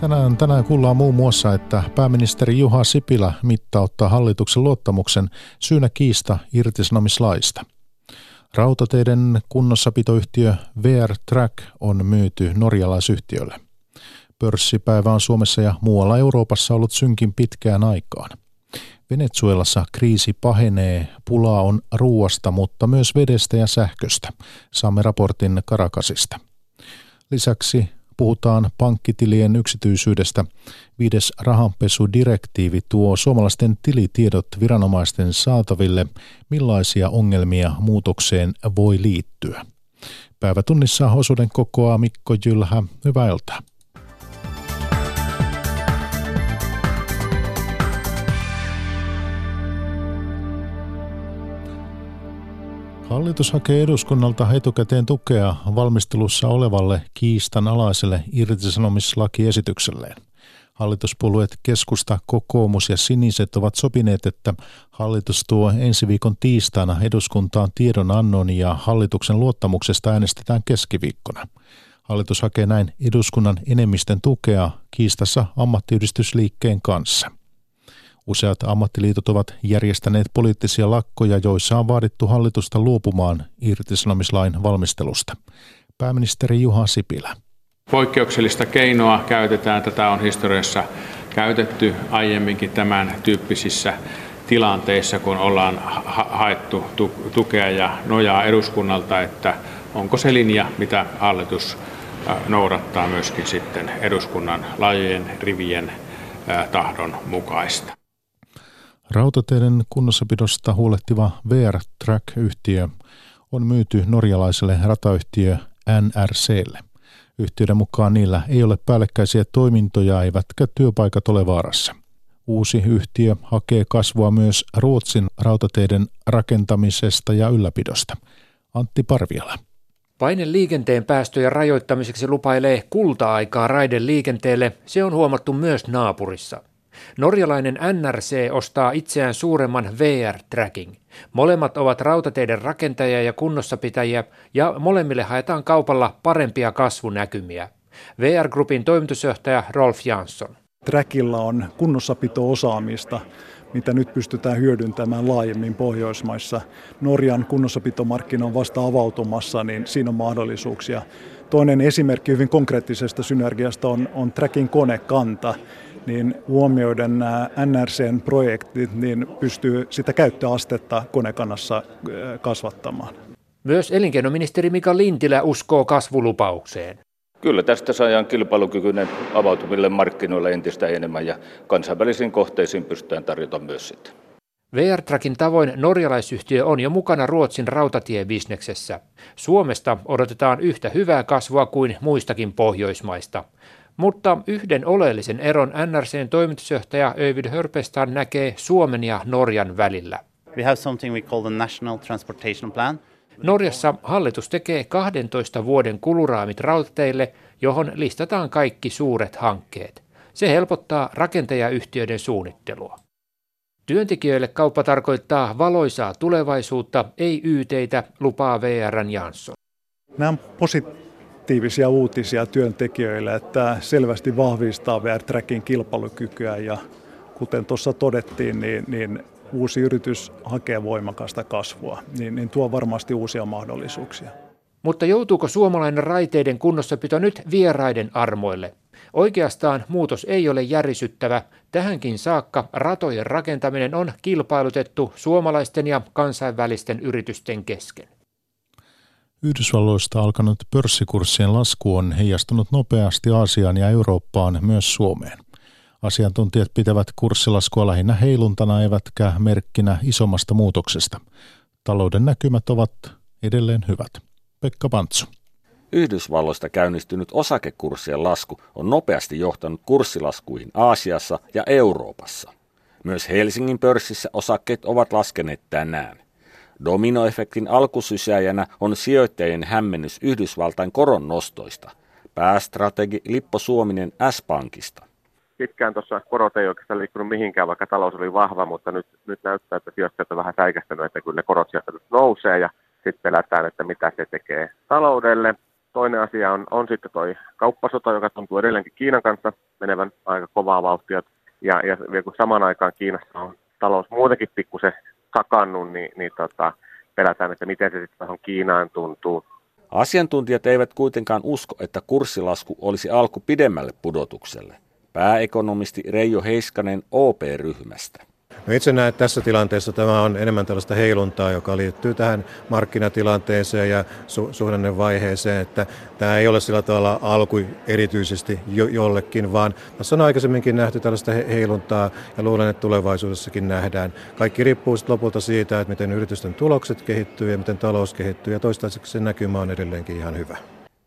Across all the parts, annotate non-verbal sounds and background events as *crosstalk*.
Tänään, tänään kuullaan muun muassa, että pääministeri Juha Sipilä mittauttaa hallituksen luottamuksen syynä kiista irtisanomislaista. Rautateiden kunnossapitoyhtiö VR Track on myyty norjalaisyhtiölle. Pörssipäivä on Suomessa ja muualla Euroopassa ollut synkin pitkään aikaan. Venezuelassa kriisi pahenee, pulaa on ruuasta, mutta myös vedestä ja sähköstä. Saamme raportin Karakasista. Lisäksi puhutaan pankkitilien yksityisyydestä. Viides rahanpesudirektiivi tuo suomalaisten tilitiedot viranomaisten saataville. Millaisia ongelmia muutokseen voi liittyä? Päivätunnissa osuuden kokoaa Mikko Jylhä. Hyvää iltaa. Hallitus hakee eduskunnalta etukäteen tukea valmistelussa olevalle kiistanalaiselle irtisanomislakiesitykselleen. Hallituspuolueet keskusta, kokoomus ja siniset ovat sopineet, että hallitus tuo ensi viikon tiistaina eduskuntaan tiedonannon ja hallituksen luottamuksesta äänestetään keskiviikkona. Hallitus hakee näin eduskunnan enemmistön tukea kiistassa ammattiyhdistysliikkeen kanssa. Useat ammattiliitot ovat järjestäneet poliittisia lakkoja, joissa on vaadittu hallitusta luopumaan irtisanomislain valmistelusta. Pääministeri Juha Sipilä. Poikkeuksellista keinoa käytetään. Tätä on historiassa käytetty aiemminkin tämän tyyppisissä tilanteissa, kun ollaan haettu tukea ja nojaa eduskunnalta, että onko se linja, mitä hallitus noudattaa myöskin sitten eduskunnan laajojen rivien tahdon mukaista. Rautateiden kunnossapidosta huolehtiva VR Track-yhtiö on myyty norjalaiselle ratayhtiö NRClle. Yhtiöiden mukaan niillä ei ole päällekkäisiä toimintoja eivätkä työpaikat ole vaarassa. Uusi yhtiö hakee kasvua myös Ruotsin rautateiden rakentamisesta ja ylläpidosta. Antti Parviala. Paine liikenteen päästöjen rajoittamiseksi lupailee kulta-aikaa raiden liikenteelle. Se on huomattu myös naapurissa. Norjalainen NRC ostaa itseään suuremman VR Tracking. Molemmat ovat rautateiden rakentajia ja kunnossapitäjiä ja molemmille haetaan kaupalla parempia kasvunäkymiä. VR Groupin toimitusjohtaja Rolf Jansson. Trackilla on kunnossapito-osaamista, mitä nyt pystytään hyödyntämään laajemmin Pohjoismaissa. Norjan kunnossapitomarkkina on vasta avautumassa, niin siinä on mahdollisuuksia. Toinen esimerkki hyvin konkreettisesta synergiasta on, on Tracking konekanta, niin huomioiden nämä NRCn projektit niin pystyy sitä käyttöastetta konekannassa äh, kasvattamaan. Myös elinkeinoministeri Mika Lintilä uskoo kasvulupaukseen. Kyllä tästä saadaan kilpailukykyinen avautumille markkinoille entistä enemmän ja kansainvälisiin kohteisiin pystytään tarjota myös sitä. VR-Trakin tavoin norjalaisyhtiö on jo mukana Ruotsin rautatiebisneksessä. Suomesta odotetaan yhtä hyvää kasvua kuin muistakin Pohjoismaista. Mutta yhden oleellisen eron NRCn toimitusjohtaja Öyvid Hörpestan näkee Suomen ja Norjan välillä. We have something we call the National Transportation Plan. Norjassa hallitus tekee 12 vuoden kuluraamit rautateille, johon listataan kaikki suuret hankkeet. Se helpottaa rakentajayhtiöiden suunnittelua. Työntekijöille kauppa tarkoittaa valoisaa tulevaisuutta, ei yteitä, lupaa VRn Jansson. Nämä on positiivisia uutisia työntekijöille, että selvästi vahvistaa VR Trackin kilpailukykyä ja kuten tuossa todettiin, niin, niin uusi yritys hakee voimakasta kasvua, niin, niin tuo varmasti uusia mahdollisuuksia. Mutta joutuuko suomalainen raiteiden kunnossapito nyt vieraiden armoille? Oikeastaan muutos ei ole järisyttävä. Tähänkin saakka ratojen rakentaminen on kilpailutettu suomalaisten ja kansainvälisten yritysten kesken. Yhdysvalloista alkanut pörssikurssien lasku on heijastunut nopeasti Aasiaan ja Eurooppaan myös Suomeen. Asiantuntijat pitävät kurssilaskua lähinnä heiluntana eivätkä merkkinä isommasta muutoksesta. Talouden näkymät ovat edelleen hyvät. Pekka Pantsu. Yhdysvalloista käynnistynyt osakekurssien lasku on nopeasti johtanut kurssilaskuihin Aasiassa ja Euroopassa. Myös Helsingin pörssissä osakkeet ovat laskeneet tänään. Dominoefektin alkusysäjänä on sijoittajien hämmennys Yhdysvaltain koron nostoista. Päästrategi Lippo Suominen S-Pankista. Pitkään tuossa korot ei oikeastaan liikkunut mihinkään, vaikka talous oli vahva, mutta nyt, nyt näyttää, että sijoittajat on vähän säikästänyt, että kyllä ne korot sieltä nyt nousee ja sitten pelätään, että mitä se tekee taloudelle. Toinen asia on, on sitten tuo kauppasota, joka tuntuu edelleenkin Kiinan kanssa menevän aika kovaa vauhtia. Ja, ja kun samaan aikaan Kiinassa on talous muutenkin pikkusen sakannut, niin, niin tota, pelätään, että miten se sitten tuohon Kiinaan tuntuu. Asiantuntijat eivät kuitenkaan usko, että kurssilasku olisi alku pidemmälle pudotukselle. Pääekonomisti Reijo Heiskanen OP-ryhmästä. No itse näen, että tässä tilanteessa tämä on enemmän tällaista heiluntaa, joka liittyy tähän markkinatilanteeseen ja su- suhdannevaiheeseen, että tämä ei ole sillä tavalla alku erityisesti jo- jollekin, vaan tässä on aikaisemminkin nähty tällaista he- heiluntaa ja luulen, että tulevaisuudessakin nähdään. Kaikki riippuu sitten lopulta siitä, että miten yritysten tulokset kehittyy ja miten talous kehittyy ja toistaiseksi se näkymä on edelleenkin ihan hyvä.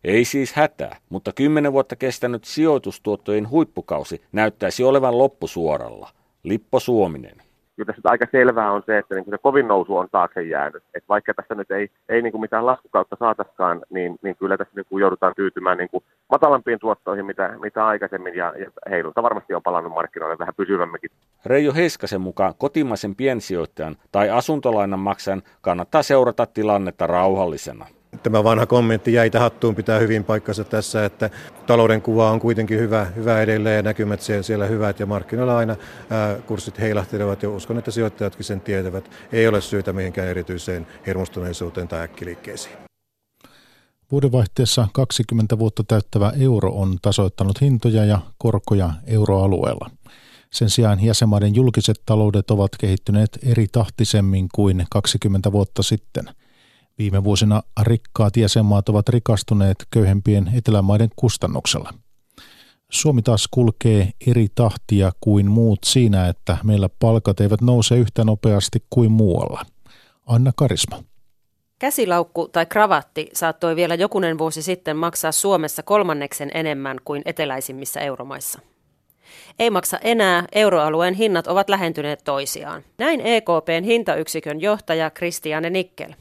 Ei siis hätää, mutta kymmenen vuotta kestänyt sijoitustuottojen huippukausi näyttäisi olevan loppusuoralla. Lippo Suominen kyllä tässä aika selvää on se, että niin se kovin nousu on taakse jäänyt. Et vaikka tässä nyt ei, ei niin kuin mitään laskukautta saataskaan, niin, niin kyllä tässä niin kuin joudutaan tyytymään niin kuin matalampiin tuottoihin, mitä, mitä aikaisemmin, ja, ja heilulta varmasti on palannut markkinoille vähän pysyvämmekin. Reijo Heiskasen mukaan kotimaisen piensijoittajan tai asuntolainan maksajan kannattaa seurata tilannetta rauhallisena. Tämä vanha kommentti jäitä hattuun pitää hyvin paikkansa tässä, että talouden kuva on kuitenkin hyvä, hyvä edelleen ja näkymät siellä, siellä hyvät ja markkinoilla aina ää, kurssit heilahtelevat ja uskon, että sijoittajatkin sen tietävät. Ei ole syytä mihinkään erityiseen hermostuneisuuteen tai äkkiliikkeisiin. Vuodenvaihteessa 20 vuotta täyttävä euro on tasoittanut hintoja ja korkoja euroalueella. Sen sijaan jäsenmaiden julkiset taloudet ovat kehittyneet eri tahtisemmin kuin 20 vuotta sitten – Viime vuosina rikkaat jäsenmaat ovat rikastuneet köyhempien etelämaiden kustannuksella. Suomi taas kulkee eri tahtia kuin muut siinä, että meillä palkat eivät nouse yhtä nopeasti kuin muualla. Anna Karisma. Käsilaukku tai kravatti saattoi vielä jokunen vuosi sitten maksaa Suomessa kolmanneksen enemmän kuin eteläisimmissä euromaissa. Ei maksa enää, euroalueen hinnat ovat lähentyneet toisiaan. Näin EKPn hintayksikön johtaja Christiane Nickel.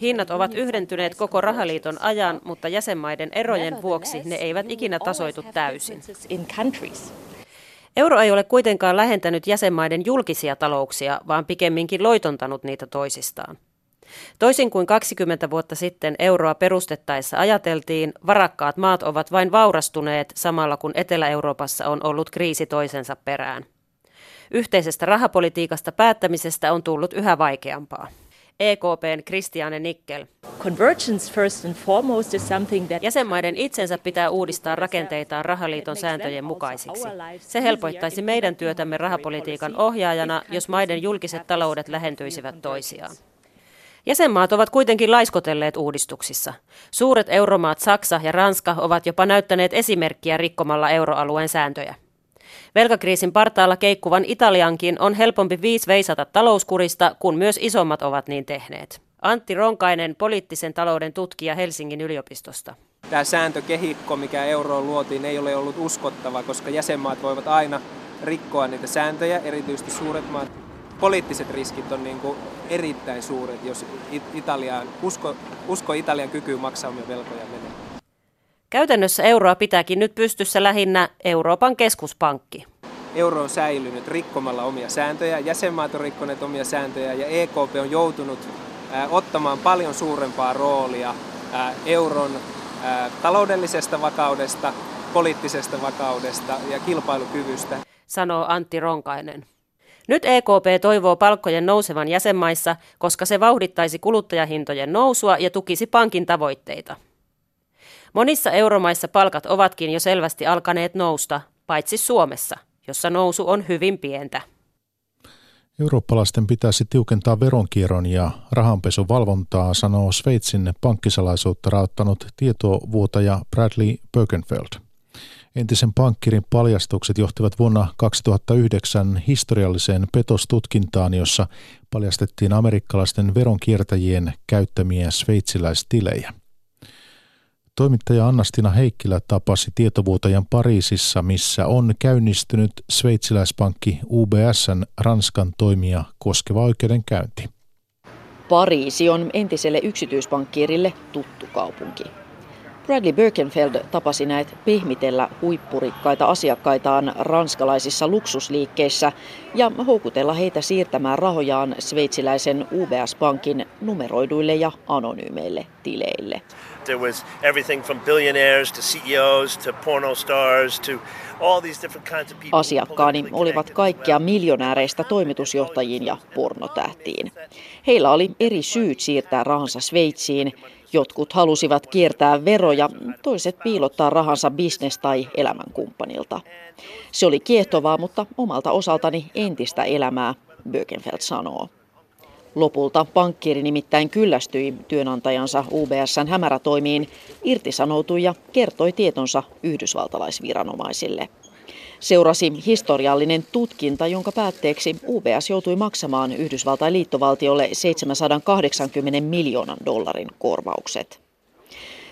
Hinnat ovat yhdentyneet koko rahaliiton ajan, mutta jäsenmaiden erojen vuoksi ne eivät ikinä tasoitu täysin. Euro ei ole kuitenkaan lähentänyt jäsenmaiden julkisia talouksia, vaan pikemminkin loitontanut niitä toisistaan. Toisin kuin 20 vuotta sitten euroa perustettaessa ajateltiin, varakkaat maat ovat vain vaurastuneet samalla kun Etelä-Euroopassa on ollut kriisi toisensa perään. Yhteisestä rahapolitiikasta päättämisestä on tullut yhä vaikeampaa. EKPn Christiane Nickel. Convergence first and foremost is something that Jäsenmaiden itsensä pitää uudistaa rakenteitaan rahaliiton sääntöjen mukaisiksi. Se helpoittaisi meidän työtämme rahapolitiikan ohjaajana, jos maiden julkiset taloudet lähentyisivät toisiaan. Jäsenmaat ovat kuitenkin laiskotelleet uudistuksissa. Suuret euromaat Saksa ja Ranska ovat jopa näyttäneet esimerkkiä rikkomalla euroalueen sääntöjä. Velkakriisin partaalla keikkuvan Italiankin on helpompi viis veisata talouskurista, kun myös isommat ovat niin tehneet. Antti Ronkainen, poliittisen talouden tutkija Helsingin yliopistosta. Tämä sääntökehikko, mikä euroon luotiin, ei ole ollut uskottava, koska jäsenmaat voivat aina rikkoa niitä sääntöjä, erityisesti suuret maat. Poliittiset riskit on niin kuin erittäin suuret, jos Italiaan, usko, usko Italian kykyyn maksaa omia velkoja menee. Käytännössä euroa pitääkin nyt pystyssä lähinnä Euroopan keskuspankki. Euro on säilynyt rikkomalla omia sääntöjä, jäsenmaat on rikkoneet omia sääntöjä ja EKP on joutunut ottamaan paljon suurempaa roolia euron taloudellisesta vakaudesta, poliittisesta vakaudesta ja kilpailukyvystä. Sanoo Antti Ronkainen. Nyt EKP toivoo palkkojen nousevan jäsenmaissa, koska se vauhdittaisi kuluttajahintojen nousua ja tukisi pankin tavoitteita. Monissa euromaissa palkat ovatkin jo selvästi alkaneet nousta, paitsi Suomessa, jossa nousu on hyvin pientä. Eurooppalaisten pitäisi tiukentaa veronkierron ja rahanpesun valvontaa, sanoo Sveitsin pankkisalaisuutta raottanut tietovuotaja Bradley Birkenfeld. Entisen pankkirin paljastukset johtivat vuonna 2009 historialliseen petostutkintaan, jossa paljastettiin amerikkalaisten veronkiertäjien käyttämiä sveitsiläistilejä. Toimittaja Annastina Heikkilä tapasi tietovuotajan Pariisissa, missä on käynnistynyt sveitsiläispankki UBSn Ranskan toimia koskeva oikeudenkäynti. Pariisi on entiselle yksityispankkiirille tuttu kaupunki. Bradley Birkenfeld tapasi näet pehmitellä huippurikkaita asiakkaitaan ranskalaisissa luksusliikkeissä ja houkutella heitä siirtämään rahojaan sveitsiläisen UBS-pankin numeroiduille ja anonyymeille tileille. There was everything from billionaires to CEOs to porno stars to all these different kinds of people. Asiakkaani olivat kaikkia miljonääreistä toimitusjohtajiin ja pornotähtiin. Heillä oli eri syyt siirtää rahansa Sveitsiin Jotkut halusivat kiertää veroja, toiset piilottaa rahansa bisnes- tai elämänkumppanilta. Se oli kiehtovaa, mutta omalta osaltani entistä elämää, Bökenfeld sanoo. Lopulta pankkiiri nimittäin kyllästyi työnantajansa UBSn hämärätoimiin, irtisanoutui ja kertoi tietonsa yhdysvaltalaisviranomaisille. Seurasi historiallinen tutkinta, jonka päätteeksi UBS joutui maksamaan Yhdysvaltain liittovaltiolle 780 miljoonan dollarin korvaukset.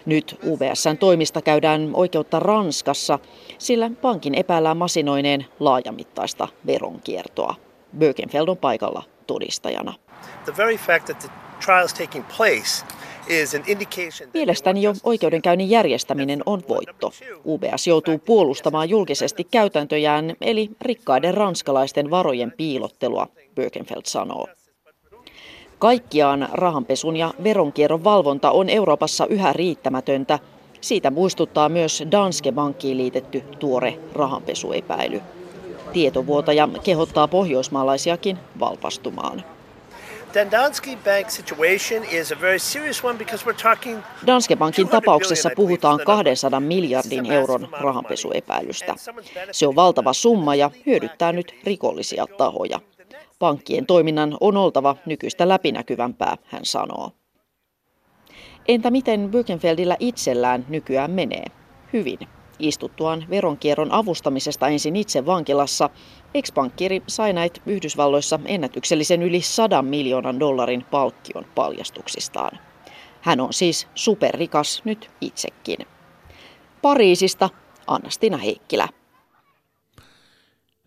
Nyt UBSn toimista käydään oikeutta Ranskassa, sillä pankin epäillään masinoineen laajamittaista veronkiertoa. Bökenfeld on paikalla todistajana. The very fact that the trial is taking place Mielestäni jo oikeudenkäynnin järjestäminen on voitto. UBS joutuu puolustamaan julkisesti käytäntöjään, eli rikkaiden ranskalaisten varojen piilottelua, Birkenfeld sanoo. Kaikkiaan rahanpesun ja veronkierron valvonta on Euroopassa yhä riittämätöntä. Siitä muistuttaa myös Danske Bankkiin liitetty tuore rahanpesuepäily. Tietovuotaja kehottaa pohjoismaalaisiakin valpastumaan. Danske Bank situation is a very serious one because we're talking Danske Bankin tapauksessa puhutaan 200 miljardin euron rahanpesuepäilystä. Se on valtava summa ja hyödyttää nyt rikollisia tahoja. Pankkien toiminnan on oltava nykyistä läpinäkyvämpää, hän sanoo. Entä miten Birkenfeldillä itsellään nykyään menee? Hyvin. Istuttuaan veronkierron avustamisesta ensin itse vankilassa, ex-pankkiiri sai näitä Yhdysvalloissa ennätyksellisen yli 100 miljoonan dollarin palkkion paljastuksistaan. Hän on siis superrikas nyt itsekin. Pariisista Annastina Heikkilä.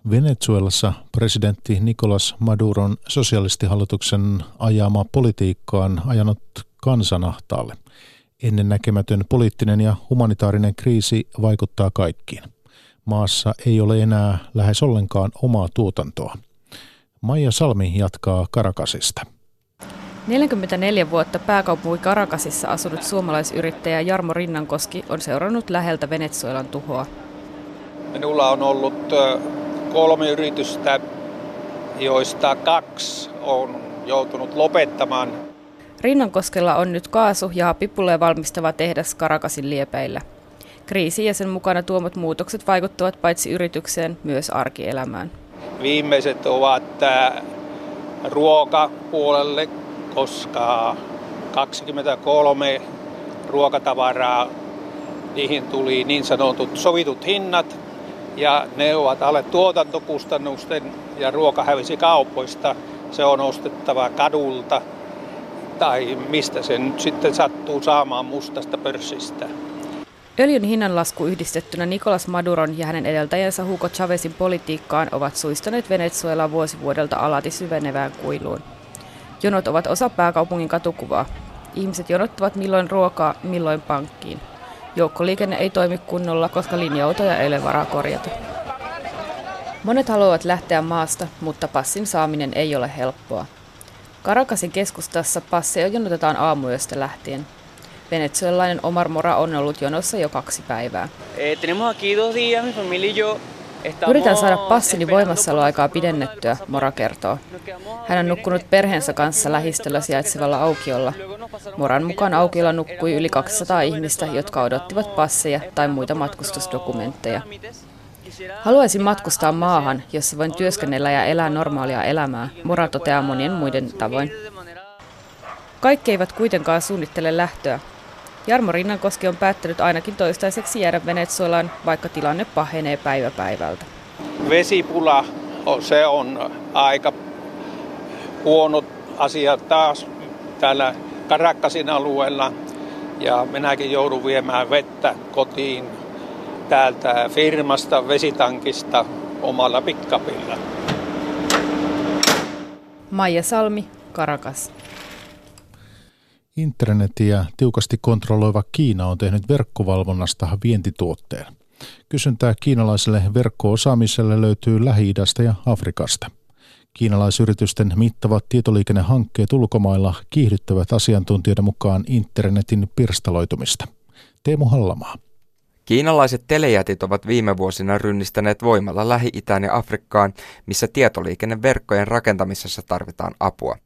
Venezuelassa presidentti Nicolas Maduron sosialistihallituksen ajama politiikka on ajanut kansanahtaalle. Ennennäkemätön poliittinen ja humanitaarinen kriisi vaikuttaa kaikkiin. Maassa ei ole enää lähes ollenkaan omaa tuotantoa. Maija Salmi jatkaa Karakasista. 44 vuotta pääkaupunki Karakasissa asunut suomalaisyrittäjä Jarmo Rinnankoski on seurannut läheltä Venezuelan tuhoa. Minulla on ollut kolme yritystä, joista kaksi on joutunut lopettamaan Rinnankoskella on nyt kaasu- ja hapipulleja valmistava tehdas Karakasin liepeillä. Kriisi ja sen mukana tuomat muutokset vaikuttavat paitsi yritykseen myös arkielämään. Viimeiset ovat ruokapuolelle, koska 23 ruokatavaraa, niihin tuli niin sanotut sovitut hinnat, ja ne ovat alle tuotantokustannusten ja ruoka hävisi kaupoista. Se on ostettava kadulta tai mistä se nyt sitten sattuu saamaan mustasta pörssistä. Öljyn hinnanlasku yhdistettynä Nicolas Maduron ja hänen edeltäjänsä Hugo Chavezin politiikkaan ovat suistaneet Venezuelaa vuosivuodelta alati syvenevään kuiluun. Jonot ovat osa pääkaupungin katukuvaa. Ihmiset jonottavat milloin ruokaa, milloin pankkiin. Joukkoliikenne ei toimi kunnolla, koska linja-autoja ei ole varaa korjata. Monet haluavat lähteä maasta, mutta passin saaminen ei ole helppoa. Karakasin keskustassa passeja jonotetaan aamuyöstä lähtien. Venezuelainen Omar Mora on ollut jonossa jo kaksi päivää. Yritän saada passini voimassaoloaikaa pidennettyä, Mora kertoo. Hän on nukkunut perheensä kanssa lähistöllä sijaitsevalla aukiolla. Moran mukaan aukiolla nukkui yli 200 ihmistä, jotka odottivat passeja tai muita matkustusdokumentteja. Haluaisin matkustaa maahan, jossa voin työskennellä ja elää normaalia elämää, Mora toteaa monien muiden tavoin. Kaikki eivät kuitenkaan suunnittele lähtöä. Jarmo Rinnankoski on päättänyt ainakin toistaiseksi jäädä Venezuelaan, vaikka tilanne pahenee päivä päivältä. Vesipula, se on aika huono asia taas täällä Karakkasin alueella. Ja minäkin joudun viemään vettä kotiin täältä firmasta vesitankista omalla pikkapilla. Maija Salmi, Karakas. Internetiä tiukasti kontrolloiva Kiina on tehnyt verkkovalvonnasta vientituotteen. Kysyntää kiinalaiselle verkko-osaamiselle löytyy Lähi-idästä ja Afrikasta. Kiinalaisyritysten mittavat tietoliikennehankkeet ulkomailla kiihdyttävät asiantuntijoiden mukaan internetin pirstaloitumista. Teemu Hallamaa. Kiinalaiset telejätit ovat viime vuosina rynnistäneet voimalla Lähi-Itään ja Afrikkaan, missä tietoliikenneverkkojen rakentamisessa tarvitaan apua.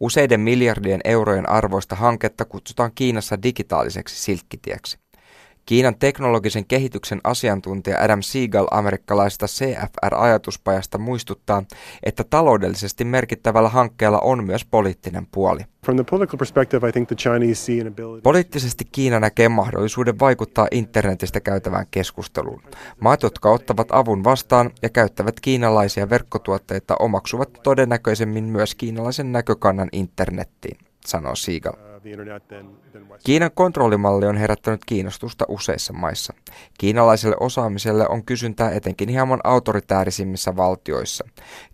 Useiden miljardien eurojen arvoista hanketta kutsutaan Kiinassa digitaaliseksi silkkitieksi. Kiinan teknologisen kehityksen asiantuntija Adam Siegel amerikkalaista CFR-ajatuspajasta muistuttaa, että taloudellisesti merkittävällä hankkeella on myös poliittinen puoli. Poliittisesti Kiina näkee mahdollisuuden vaikuttaa internetistä käytävään keskusteluun. Maat, jotka ottavat avun vastaan ja käyttävät kiinalaisia verkkotuotteita, omaksuvat todennäköisemmin myös kiinalaisen näkökannan internettiin, sanoo Siegel. Kiinan kontrollimalli on herättänyt kiinnostusta useissa maissa. Kiinalaiselle osaamiselle on kysyntää etenkin hieman autoritäärisimmissä valtioissa.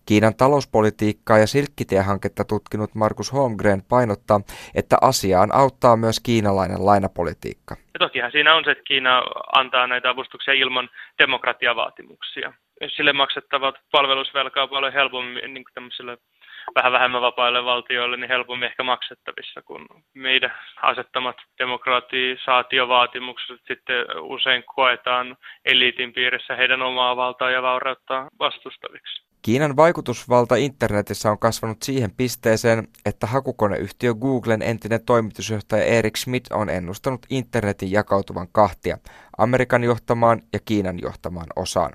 Kiinan talouspolitiikkaa ja silkkitiehanketta tutkinut Markus Holmgren painottaa, että asiaan auttaa myös kiinalainen lainapolitiikka. Ja tokihan siinä on se, että Kiina antaa näitä avustuksia ilman demokratiavaatimuksia. Sille maksettavat palvelusvelkaa paljon helpommin niin tämmöisille vähän vähemmän vapaille valtioille niin helpommin ehkä maksettavissa kuin meidän asettamat demokratisaatiovaatimukset sitten usein koetaan eliitin piirissä heidän omaa valtaa ja vaurautta vastustaviksi. Kiinan vaikutusvalta internetissä on kasvanut siihen pisteeseen, että hakukoneyhtiö Googlen entinen toimitusjohtaja Eric Schmidt on ennustanut internetin jakautuvan kahtia, Amerikan johtamaan ja Kiinan johtamaan osaan.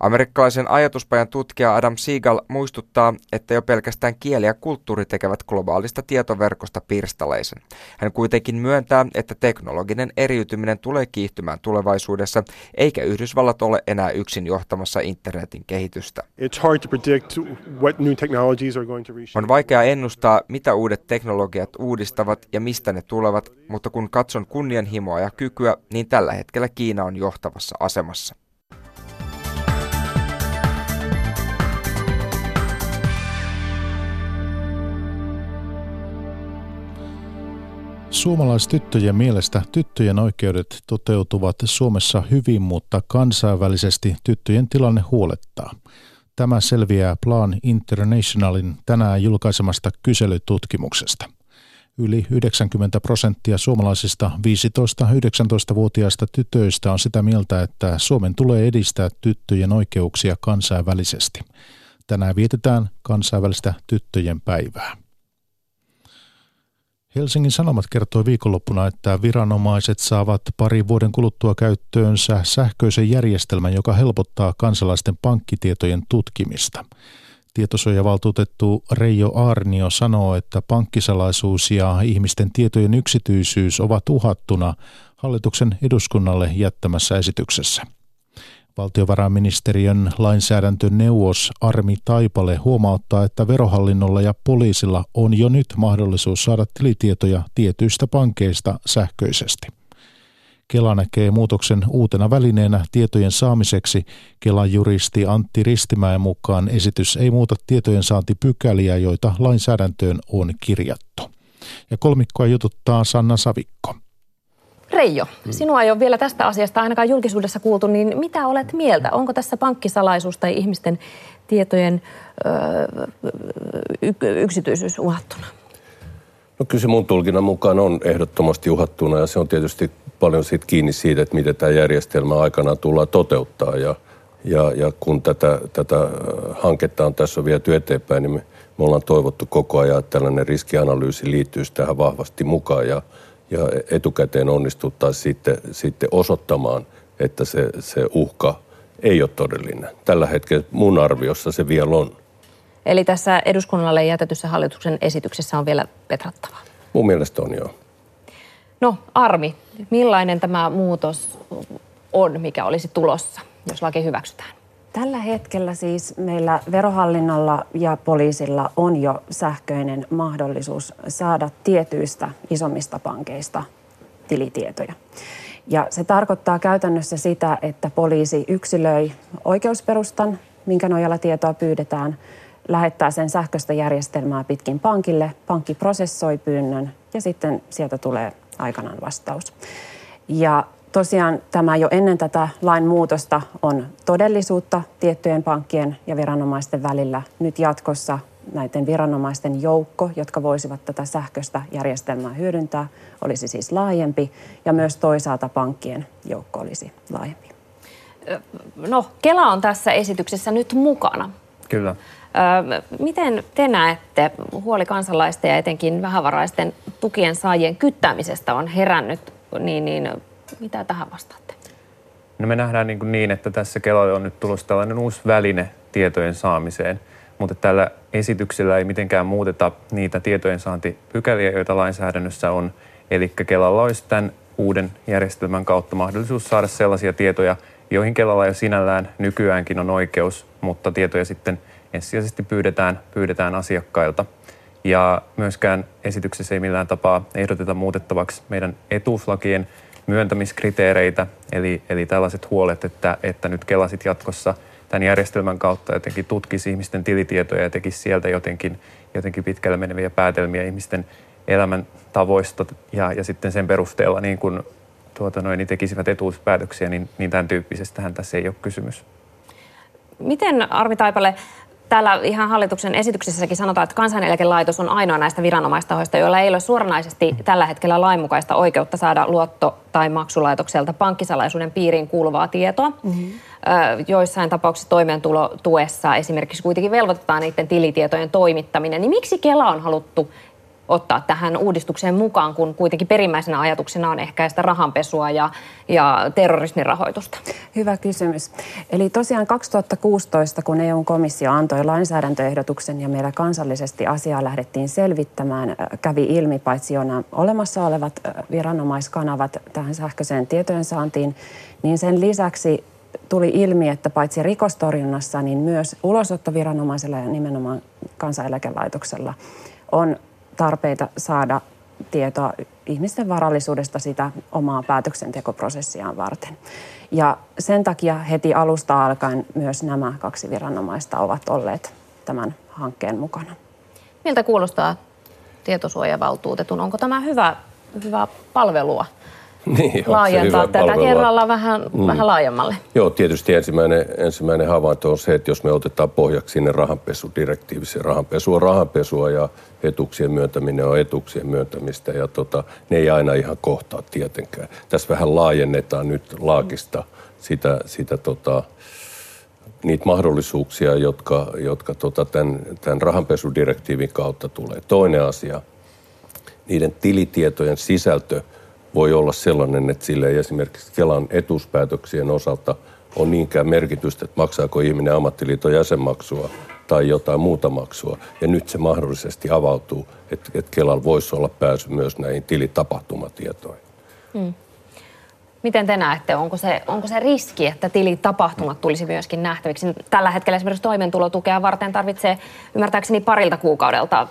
Amerikkalaisen ajatuspajan tutkija Adam Siegel muistuttaa, että jo pelkästään kieli ja kulttuuri tekevät globaalista tietoverkosta pirstaleisen. Hän kuitenkin myöntää, että teknologinen eriytyminen tulee kiihtymään tulevaisuudessa, eikä Yhdysvallat ole enää yksin johtamassa internetin kehitystä. On vaikea ennustaa, mitä uudet teknologiat uudistavat ja mistä ne tulevat, mutta kun katson kunnianhimoa ja kykyä, niin tällä hetkellä Kiina on johtavassa asemassa. Suomalaistyttöjen mielestä tyttöjen oikeudet toteutuvat Suomessa hyvin, mutta kansainvälisesti tyttöjen tilanne huolettaa. Tämä selviää Plan Internationalin tänään julkaisemasta kyselytutkimuksesta. Yli 90 prosenttia suomalaisista 15-19-vuotiaista tytöistä on sitä mieltä, että Suomen tulee edistää tyttöjen oikeuksia kansainvälisesti. Tänään vietetään kansainvälistä tyttöjen päivää. Helsingin Sanomat kertoi viikonloppuna, että viranomaiset saavat pari vuoden kuluttua käyttöönsä sähköisen järjestelmän, joka helpottaa kansalaisten pankkitietojen tutkimista. Tietosuojavaltuutettu Reijo Arnio sanoo, että pankkisalaisuus ja ihmisten tietojen yksityisyys ovat uhattuna hallituksen eduskunnalle jättämässä esityksessä. Valtiovarainministeriön lainsäädäntöneuvos Armi Taipale huomauttaa, että verohallinnolla ja poliisilla on jo nyt mahdollisuus saada tilitietoja tietyistä pankeista sähköisesti. Kela näkee muutoksen uutena välineenä tietojen saamiseksi. Kelan juristi Antti Ristimäen mukaan esitys ei muuta tietojen saantipykäliä, joita lainsäädäntöön on kirjattu. Ja kolmikkoa jututtaa Sanna Savikko. Reijo, sinua ei ole vielä tästä asiasta ainakaan julkisuudessa kuultu, niin mitä olet mieltä? Onko tässä pankkisalaisuus tai ihmisten tietojen ö, yksityisyys uhattuna? No kyllä se mun tulkinnan mukaan on ehdottomasti uhattuna ja se on tietysti paljon siitä kiinni siitä, että miten tämä järjestelmä aikanaan tullaan toteuttaa. Ja, ja, ja kun tätä, tätä hanketta on tässä viety eteenpäin, niin me, me ollaan toivottu koko ajan, että tällainen riskianalyysi liittyisi tähän vahvasti mukaan ja ja etukäteen onnistuttaisiin sitten, sitten osoittamaan, että se, se uhka ei ole todellinen. Tällä hetkellä mun arviossa se vielä on. Eli tässä eduskunnalle jätetyssä hallituksen esityksessä on vielä petrattavaa? Mun mielestä on joo. No Armi, millainen tämä muutos on, mikä olisi tulossa, jos laki hyväksytään? Tällä hetkellä siis meillä verohallinnolla ja poliisilla on jo sähköinen mahdollisuus saada tietyistä isommista pankeista tilitietoja. Ja se tarkoittaa käytännössä sitä, että poliisi yksilöi oikeusperustan, minkä nojalla tietoa pyydetään, lähettää sen sähköistä järjestelmää pitkin pankille, pankki prosessoi pyynnön ja sitten sieltä tulee aikanaan vastaus. Ja tosiaan tämä jo ennen tätä lain muutosta on todellisuutta tiettyjen pankkien ja viranomaisten välillä. Nyt jatkossa näiden viranomaisten joukko, jotka voisivat tätä sähköistä järjestelmää hyödyntää, olisi siis laajempi ja myös toisaalta pankkien joukko olisi laajempi. No, Kela on tässä esityksessä nyt mukana. Kyllä. Miten te näette, huoli kansalaisten ja etenkin vähävaraisten tukien saajien kyttäämisestä on herännyt, niin, niin mitä tähän vastaatte? No me nähdään niin, niin että tässä Kelalle on nyt tulossa tällainen uusi väline tietojen saamiseen, mutta tällä esityksellä ei mitenkään muuteta niitä tietojen saantipykäliä, joita lainsäädännössä on. Eli Kelalla olisi tämän uuden järjestelmän kautta mahdollisuus saada sellaisia tietoja, joihin Kelalla jo sinällään nykyäänkin on oikeus, mutta tietoja sitten ensisijaisesti pyydetään, pyydetään asiakkailta. Ja myöskään esityksessä ei millään tapaa ehdoteta muutettavaksi meidän etuuslakien myöntämiskriteereitä, eli, eli tällaiset huolet, että, että nyt Kelasit jatkossa tämän järjestelmän kautta jotenkin tutkisi ihmisten tilitietoja ja tekisi sieltä jotenkin, jotenkin pitkälle meneviä päätelmiä ihmisten elämäntavoista ja, ja sitten sen perusteella niin kun tuota noin, niin tekisivät etuuspäätöksiä, niin, niin tämän tyyppisestähän tässä ei ole kysymys. Miten Arvi Taipale, Täällä ihan hallituksen esityksessäkin sanotaan, että kansaneläkelaitos on ainoa näistä viranomaistahoista, joilla ei ole suoranaisesti tällä hetkellä lainmukaista oikeutta saada luotto- tai maksulaitokselta pankkisalaisuuden piiriin kuuluvaa tietoa. Mm-hmm. Joissain tapauksissa toimeentulotuessa esimerkiksi kuitenkin velvoitetaan niiden tilitietojen toimittaminen. Niin miksi Kela on haluttu ottaa tähän uudistukseen mukaan, kun kuitenkin perimmäisenä ajatuksena on ehkäistä rahanpesua ja, ja terrorismin rahoitusta? Hyvä kysymys. Eli tosiaan 2016, kun EU-komissio antoi lainsäädäntöehdotuksen ja meillä kansallisesti asiaa lähdettiin selvittämään, kävi ilmi paitsi jo nämä olemassa olevat viranomaiskanavat tähän sähköiseen tietojen saantiin, niin sen lisäksi tuli ilmi, että paitsi rikostorjunnassa, niin myös ulosottoviranomaisella ja nimenomaan kansaneläkelaitoksella on tarpeita saada tietoa ihmisten varallisuudesta sitä omaa päätöksentekoprosessiaan varten. Ja sen takia heti alusta alkaen myös nämä kaksi viranomaista ovat olleet tämän hankkeen mukana. Miltä kuulostaa tietosuojavaltuutetun? Onko tämä hyvä, hyvä palvelua *laughs* niin, laajentaa tätä palvelua. kerralla vähän, mm. vähän laajemmalle? Joo, tietysti ensimmäinen, ensimmäinen havainto on se, että jos me otetaan pohjaksi sinne rahanpesudirektiiviseen, rahanpesu on rahanpesua ja etuuksien myöntäminen on etuuksien myöntämistä ja tota, ne ei aina ihan kohtaa tietenkään. Tässä vähän laajennetaan nyt laakista sitä, sitä tota, niitä mahdollisuuksia, jotka, jotka tota, tämän, tämän rahanpesudirektiivin kautta tulee. Toinen asia, niiden tilitietojen sisältö – voi olla sellainen, että sille ei esimerkiksi Kelan etuuspäätöksien osalta on niinkään merkitystä, että maksaako ihminen ammattiliiton jäsenmaksua tai jotain muuta maksua. Ja nyt se mahdollisesti avautuu, että, että Kelalla voisi olla pääsy myös näihin tilitapahtumatietoihin. Hmm. Miten te näette, onko se, onko se riski, että tilitapahtumat tulisi myöskin nähtäviksi? Tällä hetkellä esimerkiksi toimeentulotukea varten tarvitsee ymmärtääkseni parilta kuukaudelta.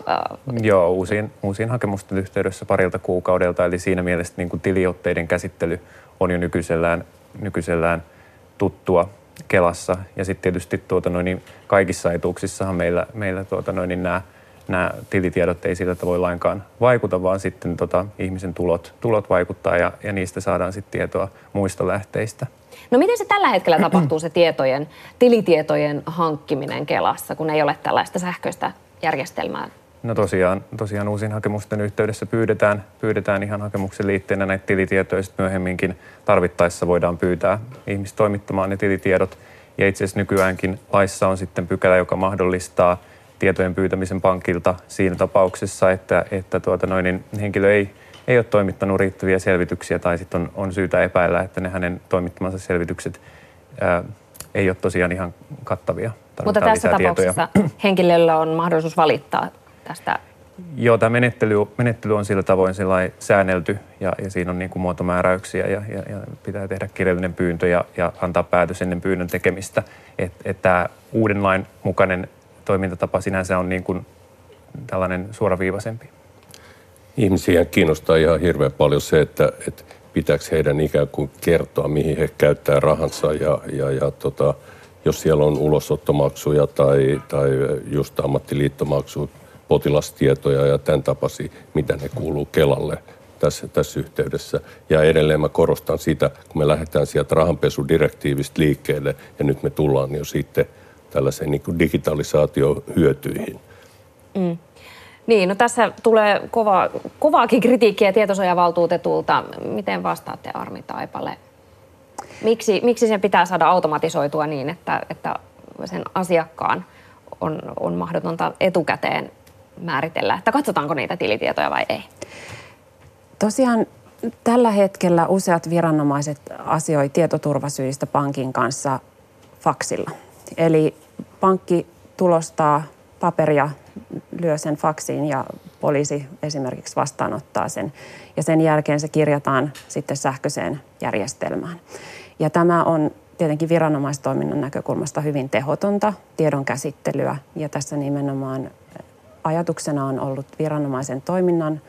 Joo, uusiin, uusiin hakemusten yhteydessä parilta kuukaudelta, eli siinä mielessä niin kuin tiliotteiden käsittely on jo nykyisellään, nykyisellään tuttua Kelassa. Ja sitten tietysti tuota noin, niin kaikissa etuuksissahan meillä, meillä tuota noin, niin nämä nämä tilitiedot ei sillä tavoin lainkaan vaikuta, vaan sitten tota, ihmisen tulot, tulot vaikuttaa ja, ja niistä saadaan sitten tietoa muista lähteistä. No miten se tällä hetkellä tapahtuu se tietojen, tilitietojen hankkiminen Kelassa, kun ei ole tällaista sähköistä järjestelmää? No tosiaan, tosiaan uusien hakemusten yhteydessä pyydetään, pyydetään ihan hakemuksen liitteenä näitä tilitietoja, sitten myöhemminkin tarvittaessa voidaan pyytää ihmistä toimittamaan ne tilitiedot. Ja itse asiassa nykyäänkin laissa on sitten pykälä, joka mahdollistaa – tietojen pyytämisen pankilta siinä tapauksessa, että, että tuota noin, niin henkilö ei, ei ole toimittanut riittäviä selvityksiä tai sitten on, on syytä epäillä, että ne hänen toimittamansa selvitykset ää, ei ole tosiaan ihan kattavia. Mutta tässä tapauksessa henkilöllä on mahdollisuus valittaa tästä Joo, tämä menettely, menettely on sillä tavoin säännelty ja, ja siinä on niin kuin muotomääräyksiä ja, ja, ja pitää tehdä kirjallinen pyyntö ja, ja antaa päätös ennen pyynnön tekemistä. Että et tämä uuden lain mukainen toimintatapa sinänsä on niin kuin tällainen suoraviivaisempi. Ihmisiä kiinnostaa ihan hirveän paljon se, että, että pitääkö heidän ikään kuin kertoa, mihin he käyttää rahansa ja, ja, ja tota, jos siellä on ulosottomaksuja tai, tai just ammattiliittomaksu, potilastietoja ja tämän tapasi, mitä ne kuuluu Kelalle tässä, tässä yhteydessä. Ja edelleen mä korostan sitä, kun me lähdetään sieltä rahanpesudirektiivistä liikkeelle ja nyt me tullaan jo sitten tällaiseen niin digitalisaatiohyötyihin. Mm. Niin, no tässä tulee kova, kovaakin kritiikkiä tietosuojavaltuutetulta. Miten vastaatte Armi Taipale? Miksi, miksi sen pitää saada automatisoitua niin, että, että sen asiakkaan on, on mahdotonta etukäteen määritellä, että katsotaanko niitä tilitietoja vai ei? Tosiaan tällä hetkellä useat viranomaiset asioi tietoturvasyistä pankin kanssa faksilla. Eli pankki tulostaa paperia, lyö sen faksiin ja poliisi esimerkiksi vastaanottaa sen. Ja sen jälkeen se kirjataan sitten sähköiseen järjestelmään. Ja tämä on tietenkin viranomaistoiminnan näkökulmasta hyvin tehotonta tiedon käsittelyä. Ja tässä nimenomaan ajatuksena on ollut viranomaisen toiminnan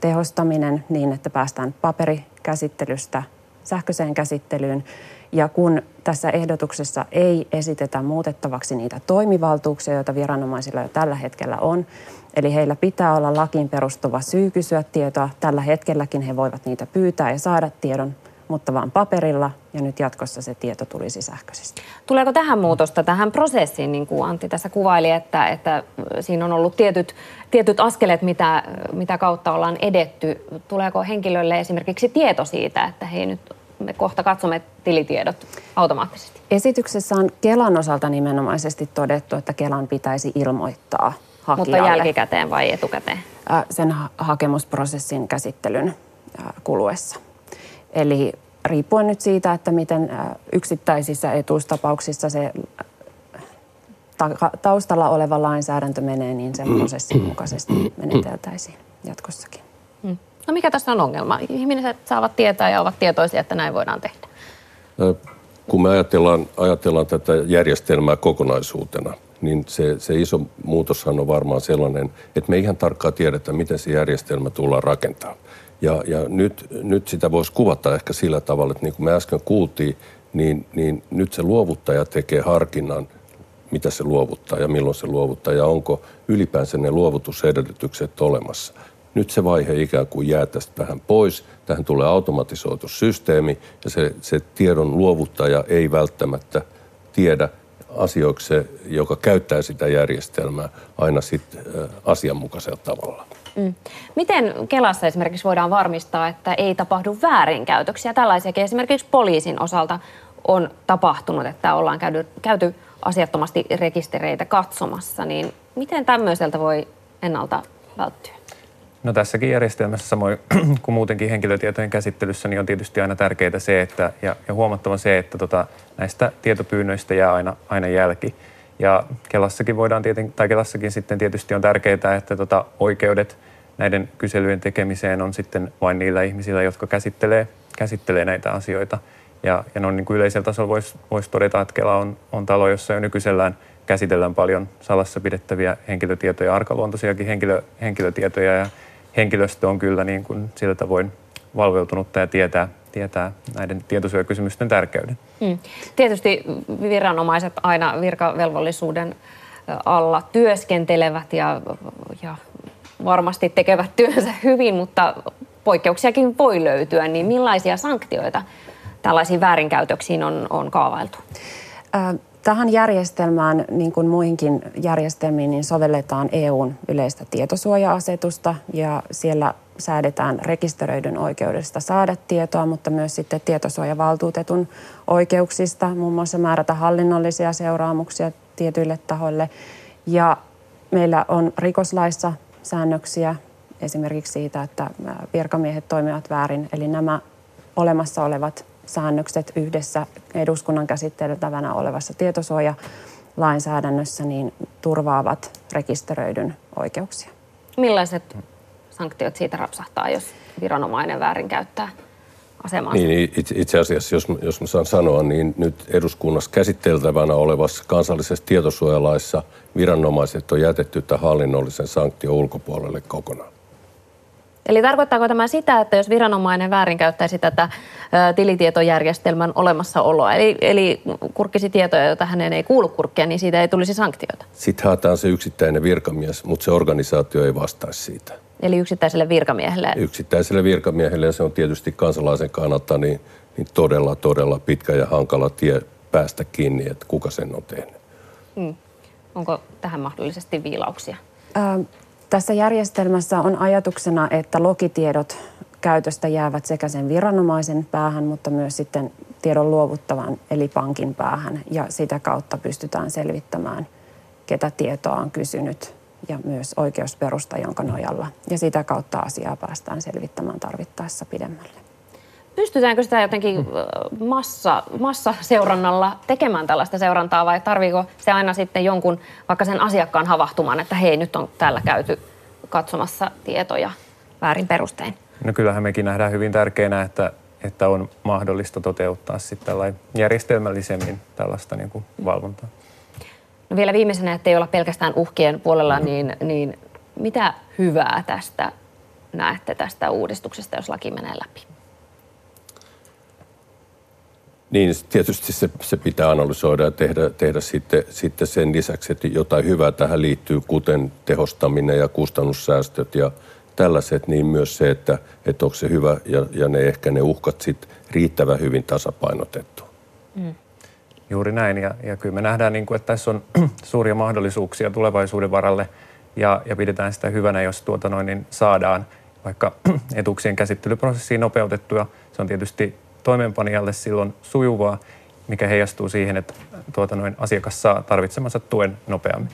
tehostaminen niin, että päästään paperikäsittelystä sähköiseen käsittelyyn. Ja kun tässä ehdotuksessa ei esitetä muutettavaksi niitä toimivaltuuksia, joita viranomaisilla jo tällä hetkellä on, eli heillä pitää olla lakiin perustuva syy kysyä tietoa. Tällä hetkelläkin he voivat niitä pyytää ja saada tiedon mutta vaan paperilla ja nyt jatkossa se tieto tulisi sähköisesti. Tuleeko tähän muutosta tähän prosessiin, niin kuin Antti tässä kuvaili, että, että siinä on ollut tietyt, tietyt askeleet, mitä, mitä kautta ollaan edetty. Tuleeko henkilölle esimerkiksi tieto siitä, että hei nyt me kohta katsomme tilitiedot automaattisesti? Esityksessä on Kelan osalta nimenomaisesti todettu, että Kelan pitäisi ilmoittaa hakijalle. Mutta jälkikäteen vai etukäteen? Sen hakemusprosessin käsittelyn kuluessa. Eli riippuen nyt siitä, että miten yksittäisissä etuustapauksissa se taustalla oleva lainsäädäntö menee, niin sen prosessin mukaisesti meneteltäisiin jatkossakin. No mikä tässä on ongelma? Ihmiset saavat tietää ja ovat tietoisia, että näin voidaan tehdä. Kun me ajatellaan, ajatellaan tätä järjestelmää kokonaisuutena, niin se, se iso muutoshan on varmaan sellainen, että me ihan tarkkaan tiedetä, miten se järjestelmä tullaan rakentamaan. Ja, ja nyt, nyt sitä voisi kuvata ehkä sillä tavalla, että niin kuin me äsken kuultiin, niin, niin nyt se luovuttaja tekee harkinnan, mitä se luovuttaa ja milloin se luovuttaa ja onko ylipäänsä ne luovutusedellytykset olemassa. Nyt se vaihe ikään kuin jää tästä vähän pois. Tähän tulee automatisoitu systeemi ja se, se tiedon luovuttaja ei välttämättä tiedä asioiksi, joka käyttää sitä järjestelmää aina sitten asianmukaisella tavalla. Mm. Miten Kelassa esimerkiksi voidaan varmistaa, että ei tapahdu väärinkäytöksiä? Tällaisiakin esimerkiksi poliisin osalta on tapahtunut, että ollaan käyty, käyty asiattomasti rekistereitä katsomassa, niin miten tämmöiseltä voi ennalta välttyä? No tässäkin järjestelmässä samoin *clears throat* kuin muutenkin henkilötietojen käsittelyssä, niin on tietysti aina tärkeää se, että, ja, ja huomattava se, että tota, näistä tietopyynnöistä jää aina, aina jälki. Ja Kelassakin voidaan tieten, tai Kelassakin sitten tietysti on tärkeää, että tota oikeudet näiden kyselyjen tekemiseen on sitten vain niillä ihmisillä, jotka käsittelee, käsittelee näitä asioita. Ja, ja noin niin kuin yleisellä tasolla voisi vois todeta, että Kela on, on talo, jossa jo nykyisellään käsitellään paljon salassa pidettäviä henkilötietoja, arkaluontoisiakin henkilö, henkilötietoja ja henkilöstö on kyllä niin kuin sillä tavoin valveutunutta ja tietää, tietää näiden tietosuojakysymysten tärkeyden. Mm. Tietysti viranomaiset aina virkavelvollisuuden alla työskentelevät ja, ja varmasti tekevät työnsä hyvin, mutta poikkeuksiakin voi löytyä, niin millaisia sanktioita tällaisiin väärinkäytöksiin on, on kaavailtu? Tähän järjestelmään, niin kuin muihinkin järjestelmiin, niin sovelletaan EUn yleistä tietosuoja-asetusta ja siellä säädetään rekisteröidyn oikeudesta saada tietoa, mutta myös sitten tietosuojavaltuutetun oikeuksista, muun muassa määrätä hallinnollisia seuraamuksia tietyille tahoille. Ja meillä on rikoslaissa säännöksiä esimerkiksi siitä, että virkamiehet toimivat väärin. Eli nämä olemassa olevat säännökset yhdessä eduskunnan käsiteltävänä olevassa tietosuojalainsäädännössä niin turvaavat rekisteröidyn oikeuksia. Millaiset sanktiot siitä rapsahtaa, jos viranomainen väärinkäyttää asemaa? Niin, itse, itse asiassa, jos, jos mä saan sanoa, niin nyt eduskunnassa käsiteltävänä olevassa kansallisessa tietosuojalaissa viranomaiset on jätetty tämän hallinnollisen sanktion ulkopuolelle kokonaan. Eli tarkoittaako tämä sitä, että jos viranomainen väärinkäyttäisi tätä tilitietojärjestelmän olemassaoloa, eli, eli kurkkisi tietoja, joita hänen ei kuulu kurkkia, niin siitä ei tulisi sanktioita? Sitten haetaan se yksittäinen virkamies, mutta se organisaatio ei vastaisi siitä. Eli yksittäiselle virkamiehelle? Yksittäiselle virkamiehelle, ja se on tietysti kansalaisen kannalta niin, niin todella, todella pitkä ja hankala tie päästä kiinni, että kuka sen on tehnyt. Hmm. Onko tähän mahdollisesti viilauksia? Tässä järjestelmässä on ajatuksena, että lokitiedot käytöstä jäävät sekä sen viranomaisen päähän, mutta myös sitten tiedon luovuttavan eli pankin päähän. Ja sitä kautta pystytään selvittämään, ketä tietoa on kysynyt ja myös oikeusperusta, jonka nojalla. Ja sitä kautta asiaa päästään selvittämään tarvittaessa pidemmälle. Pystytäänkö sitä jotenkin massa, massaseurannalla tekemään tällaista seurantaa vai tarviiko se aina sitten jonkun vaikka sen asiakkaan havahtumaan, että hei nyt on täällä käyty katsomassa tietoja väärin perustein? No kyllähän mekin nähdään hyvin tärkeänä, että, että on mahdollista toteuttaa sitten järjestelmällisemmin tällaista niin kuin valvontaa. No vielä viimeisenä, että ei olla pelkästään uhkien puolella, niin, niin mitä hyvää tästä näette tästä uudistuksesta, jos laki menee läpi? Niin, tietysti se, se pitää analysoida ja tehdä, tehdä sitten, sitten sen lisäksi, että jotain hyvää tähän liittyy, kuten tehostaminen ja kustannussäästöt ja tällaiset, niin myös se, että, että onko se hyvä ja, ja ne ehkä ne uhkat sitten riittävän hyvin tasapainotettu. Mm. Juuri näin, ja, ja kyllä me nähdään, niin kuin, että tässä on *clears throat* suuria mahdollisuuksia tulevaisuuden varalle, ja, ja pidetään sitä hyvänä, jos tuota noin, niin saadaan vaikka *clears throat* etuuksien käsittelyprosessiin nopeutettua. Se on tietysti toimeenpanijalle silloin sujuvaa, mikä heijastuu siihen, että tuota noin, asiakas saa tarvitsemansa tuen nopeammin.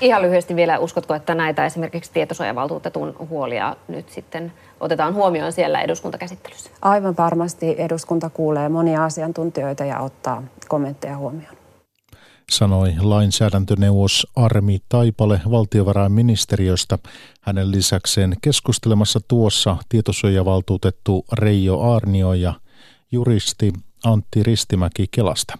Ihan lyhyesti vielä, uskotko, että näitä esimerkiksi tietosuojavaltuutetun huolia nyt sitten otetaan huomioon siellä eduskuntakäsittelyssä? Aivan varmasti eduskunta kuulee monia asiantuntijoita ja ottaa kommentteja huomioon. Sanoi lainsäädäntöneuvos Armi Taipale valtiovarainministeriöstä. Hänen lisäkseen keskustelemassa tuossa tietosuojavaltuutettu Reijo Arnio ja juristi Antti Ristimäki Kelasta.